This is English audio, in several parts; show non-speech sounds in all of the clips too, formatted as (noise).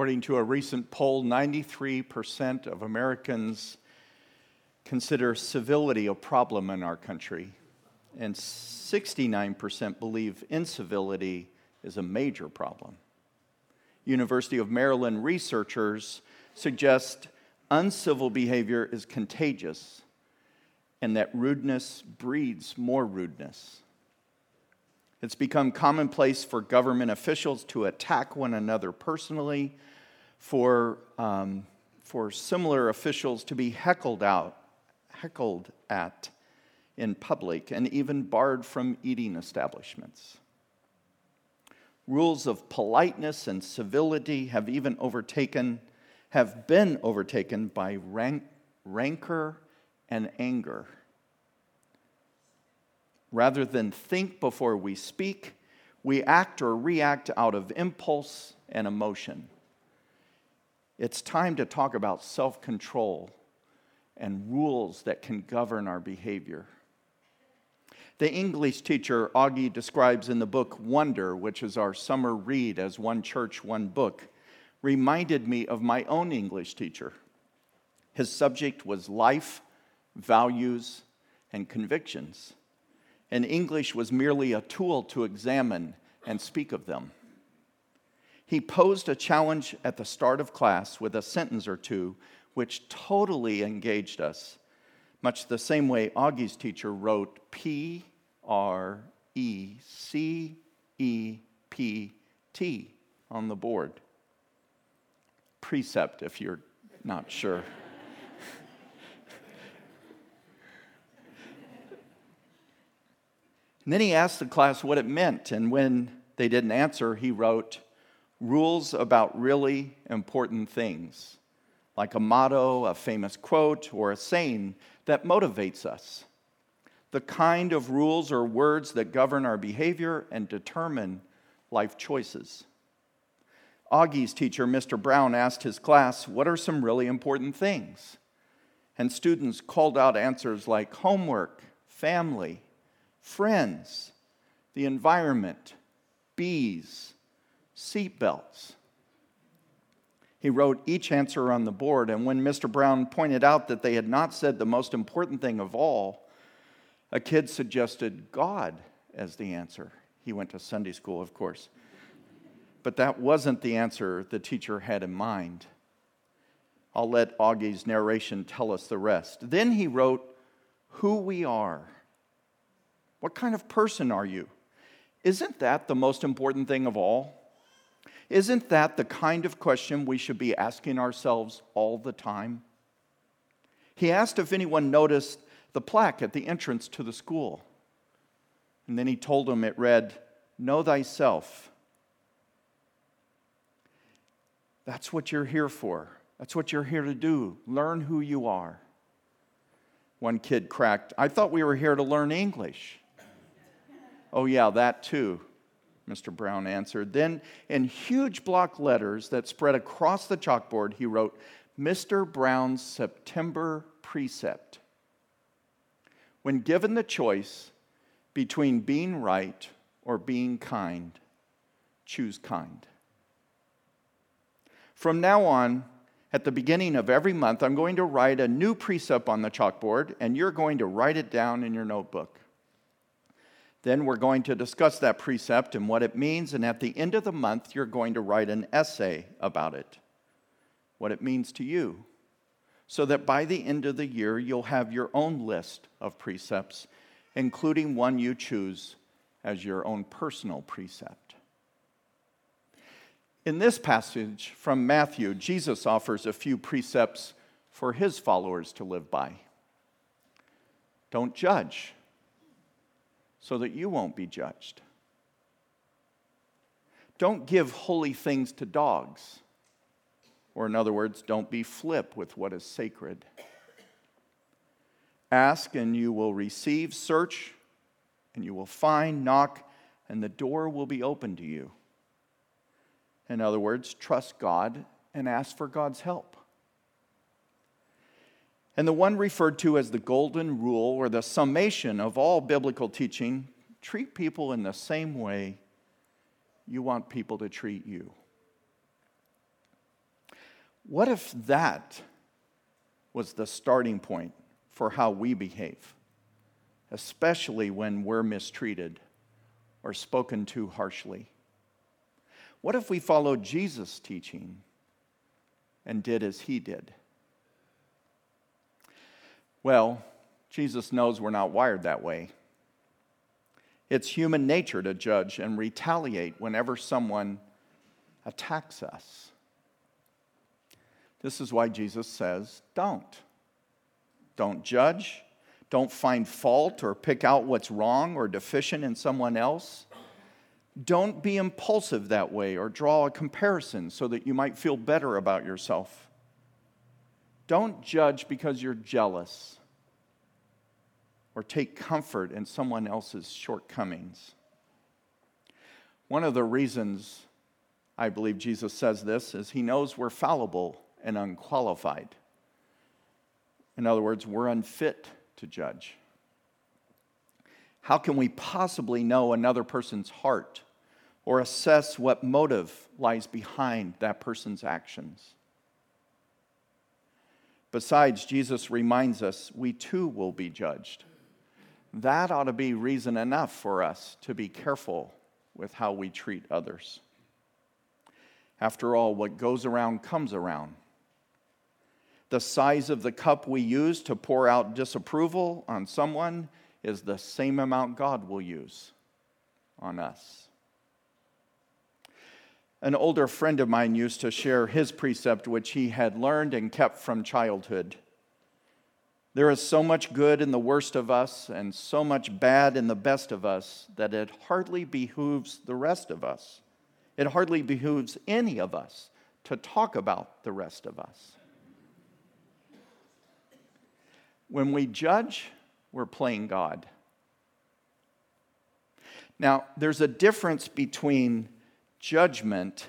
According to a recent poll, 93% of Americans consider civility a problem in our country, and 69% believe incivility is a major problem. University of Maryland researchers suggest uncivil behavior is contagious and that rudeness breeds more rudeness. It's become commonplace for government officials to attack one another personally, for, um, for similar officials to be heckled out, heckled at in public, and even barred from eating establishments. Rules of politeness and civility have even overtaken, have been overtaken by rank, rancor and anger. Rather than think before we speak, we act or react out of impulse and emotion. It's time to talk about self control and rules that can govern our behavior. The English teacher Auggie describes in the book Wonder, which is our summer read as One Church, One Book, reminded me of my own English teacher. His subject was life, values, and convictions and English was merely a tool to examine and speak of them. He posed a challenge at the start of class with a sentence or two, which totally engaged us, much the same way Auggie's teacher wrote P R E C E P T on the board. Precept, if you're not sure. And (laughs) then he asked the class what it meant, and when they didn't answer, he wrote, Rules about really important things, like a motto, a famous quote, or a saying that motivates us. The kind of rules or words that govern our behavior and determine life choices. Auggie's teacher, Mr. Browne, asked his class, What are some really important things? And students called out answers like homework, family, friends, the environment, bees, seatbelts. He wrote each answer on the board, and when Mr. Browne pointed out that they had not said the most important thing of all, a kid suggested God as the answer. He went to Sunday school, of course. But that wasn't the answer the teacher had in mind. I'll let Auggie's narration tell us the rest. Then he wrote who we are what kind of person are you? Isn't that the most important thing of all? Isn't that the kind of question we should be asking ourselves all the time? He asked if anyone noticed the plaque at the entrance to the school. And then he told them it read, Know thyself. That's what you're here for. That's what you're here to do. Learn who you are. One kid cracked, I thought we were here to learn English. Oh, yeah, that too, Mr. Browne answered. Then, in huge block letters that spread across the chalkboard, he wrote, Mr. Browne's September Precept. When given the choice between being right or being kind, choose kind. From now on, at the beginning of every month, I'm going to write a new precept on the chalkboard, and you're going to write it down in your notebook. Then we're going to discuss that precept and what it means, and at the end of the month, you're going to write an essay about it, what it means to you, so that by the end of the year, you'll have your own list of precepts, including one you choose as your own personal precept. In this passage from Matthew, Jesus offers a few precepts for his followers to live by. Don't judge so that you won't be judged. Don't give holy things to dogs. Or, in other words, don't be flip with what is sacred. Ask and you will receive, search and you will find, knock, and the door will be open to you. In other words, trust God and ask for God's help. And the one referred to as the golden rule or the summation of all biblical teaching treat people in the same way you want people to treat you. What if that was the starting point for how we behave, especially when we're mistreated or spoken to harshly? What if we followed Jesus' teaching and did as he did? Well, Jesus knows we're not wired that way. It's human nature to judge and retaliate whenever someone attacks us. This is why Jesus says, don't. Don't judge. Don't find fault or pick out what's wrong or deficient in someone else. Don't be impulsive that way or draw a comparison so that you might feel better about yourself. Don't judge because you're jealous or take comfort in someone else's shortcomings. One of the reasons I believe Jesus says this is he knows we're fallible and unqualified. In other words, we're unfit to judge. How can we possibly know another person's heart or assess what motive lies behind that person's actions? Besides, Jesus reminds us we too will be judged. That ought to be reason enough for us to be careful with how we treat others. After all, what goes around comes around. The size of the cup we use to pour out disapproval on someone is the same amount God will use on us. An older friend of mine used to share his precept, which he had learned and kept from childhood. There is so much good in the worst of us and so much bad in the best of us that it hardly behooves the rest of us. It hardly behooves any of us to talk about the rest of us. When we judge, we're playing God. Now, there's a difference between judgment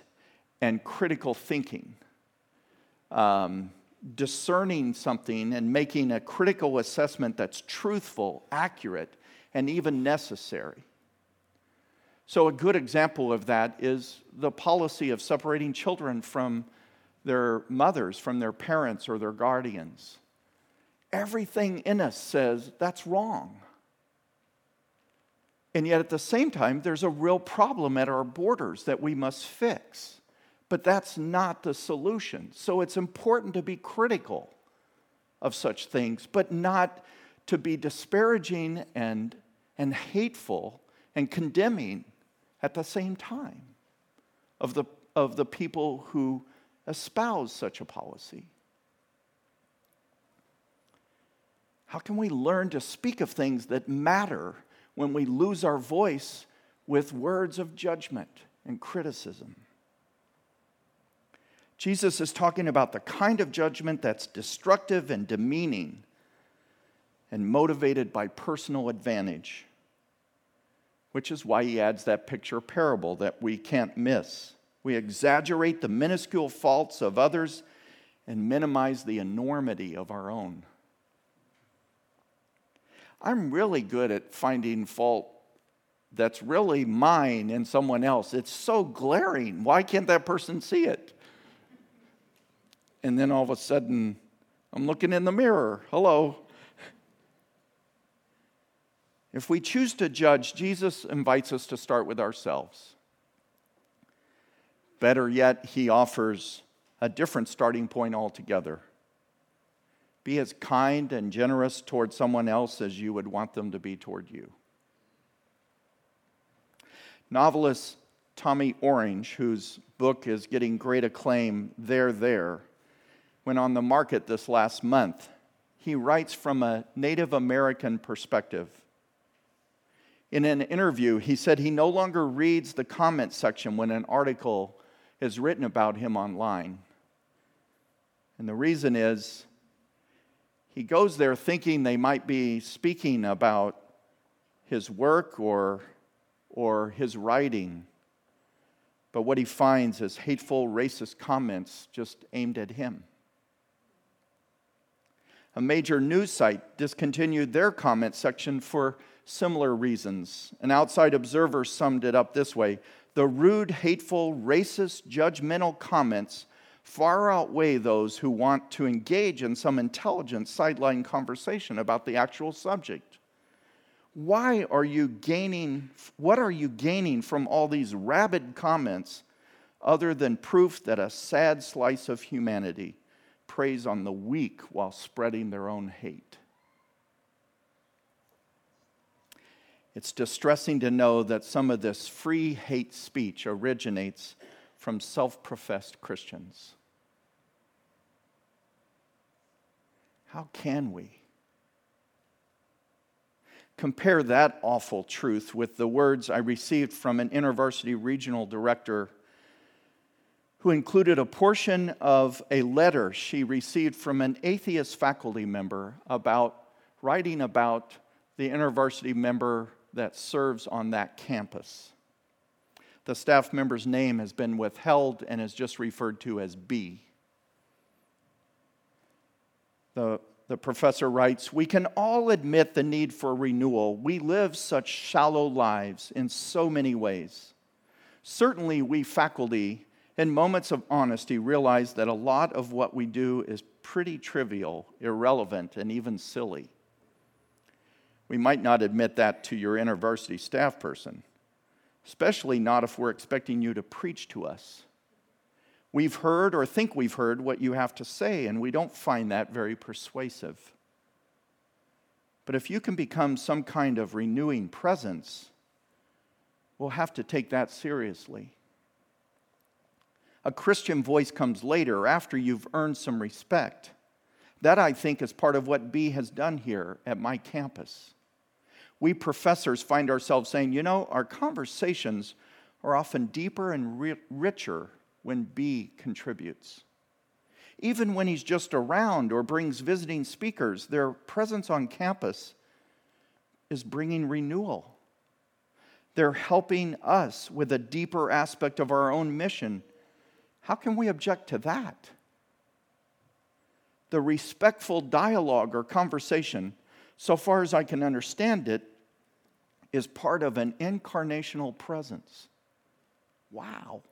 and critical thinking. Um, discerning something and making a critical assessment that's truthful, accurate, and even necessary. So, a good example of that is the policy of separating children from their mothers, from their parents or their guardians. Everything in us says that's wrong. And yet, at the same time, there's a real problem at our borders that we must fix. But that's not the solution. So it's important to be critical of such things, but not to be disparaging and, and hateful and condemning at the same time of the, of the people who espouse such a policy. How can we learn to speak of things that matter when we lose our voice with words of judgment and criticism? Jesus is talking about the kind of judgment that's destructive and demeaning and motivated by personal advantage, which is why he adds that picture parable that we can't miss. We exaggerate the minuscule faults of others and minimize the enormity of our own. I'm really good at finding fault that's really mine in someone else. It's so glaring. Why can't that person see it? and then all of a sudden, I'm looking in the mirror. Hello. If we choose to judge, Jesus invites us to start with ourselves. Better yet, he offers a different starting point altogether. Be as kind and generous toward someone else as you would want them to be toward you. Novelist Tommy Orange, whose book is getting great acclaim, There, There, went on the market this last month. He writes from a Native American perspective. In an interview, he said he no longer reads the comment section when an article is written about him online. And the reason is he goes there thinking they might be speaking about his work or, or his writing. But what he finds is hateful, racist comments just aimed at him a major news site discontinued their comment section for similar reasons. An outside observer summed it up this way The rude, hateful, racist, judgmental comments far outweigh those who want to engage in some intelligent sideline conversation about the actual subject. Why are you gaining, what are you gaining from all these rabid comments other than proof that a sad slice of humanity preys on the weak while spreading their own hate? It's distressing to know that some of this free hate speech originates from self professed Christians. How can we? Compare that awful truth with the words I received from an InterVarsity regional director who included a portion of a letter she received from an atheist faculty member about writing about the InterVarsity member that serves on that campus. The staff member's name has been withheld and is just referred to as B. The, the professor writes We can all admit the need for renewal. We live such shallow lives in so many ways. Certainly, we faculty, in moments of honesty, realize that a lot of what we do is pretty trivial, irrelevant, and even silly. We might not admit that to your InterVarsity staff person, especially not if we're expecting you to preach to us. We've heard or think we've heard what you have to say, and we don't find that very persuasive. But if you can become some kind of renewing presence, we'll have to take that seriously. A Christian voice comes later after you've earned some respect. That, I think, is part of what B has done here at my campus we professors find ourselves saying, you know, our conversations are often deeper and ri- richer when B contributes. Even when he's just around or brings visiting speakers, their presence on campus is bringing renewal. They're helping us with a deeper aspect of our own mission. How can we object to that? The respectful dialogue or conversation, so far as I can understand it, is part of an incarnational presence. Wow.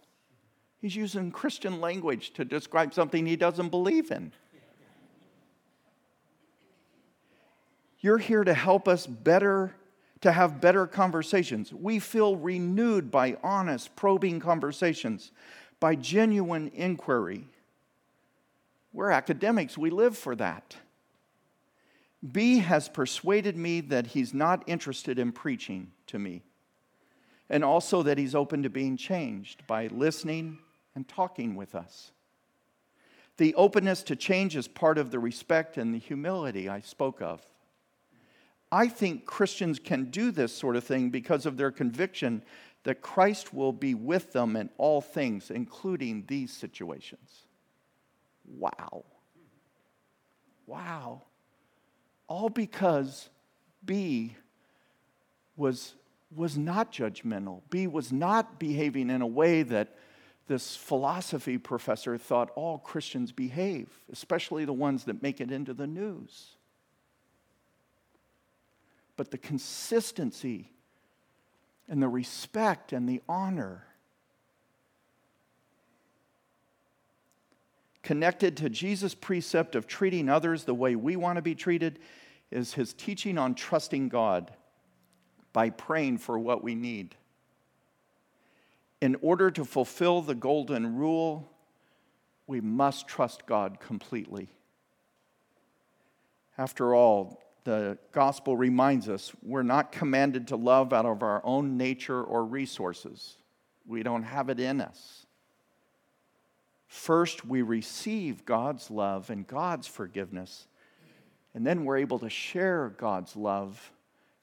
He's using Christian language to describe something he doesn't believe in. You're here to help us better, to have better conversations. We feel renewed by honest, probing conversations, by genuine inquiry. We're academics, we live for that. B has persuaded me that he's not interested in preaching to me, and also that he's open to being changed by listening and talking with us. The openness to change is part of the respect and the humility I spoke of. I think Christians can do this sort of thing because of their conviction that Christ will be with them in all things, including these situations. Wow. Wow all because B was, was not judgmental. B was not behaving in a way that this philosophy professor thought all Christians behave, especially the ones that make it into the news. But the consistency and the respect and the honor connected to Jesus' precept of treating others the way we want to be treated is his teaching on trusting God by praying for what we need. In order to fulfill the golden rule, we must trust God completely. After all, the gospel reminds us we're not commanded to love out of our own nature or resources. We don't have it in us. First, we receive God's love and God's forgiveness, and then we're able to share God's love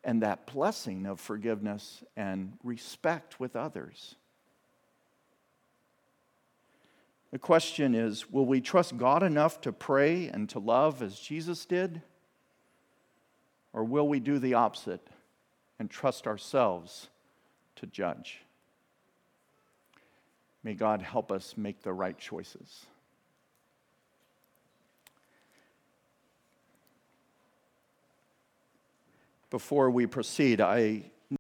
and that blessing of forgiveness and respect with others. The question is will we trust God enough to pray and to love as Jesus did? Or will we do the opposite and trust ourselves to judge? May God help us make the right choices. Before we proceed, I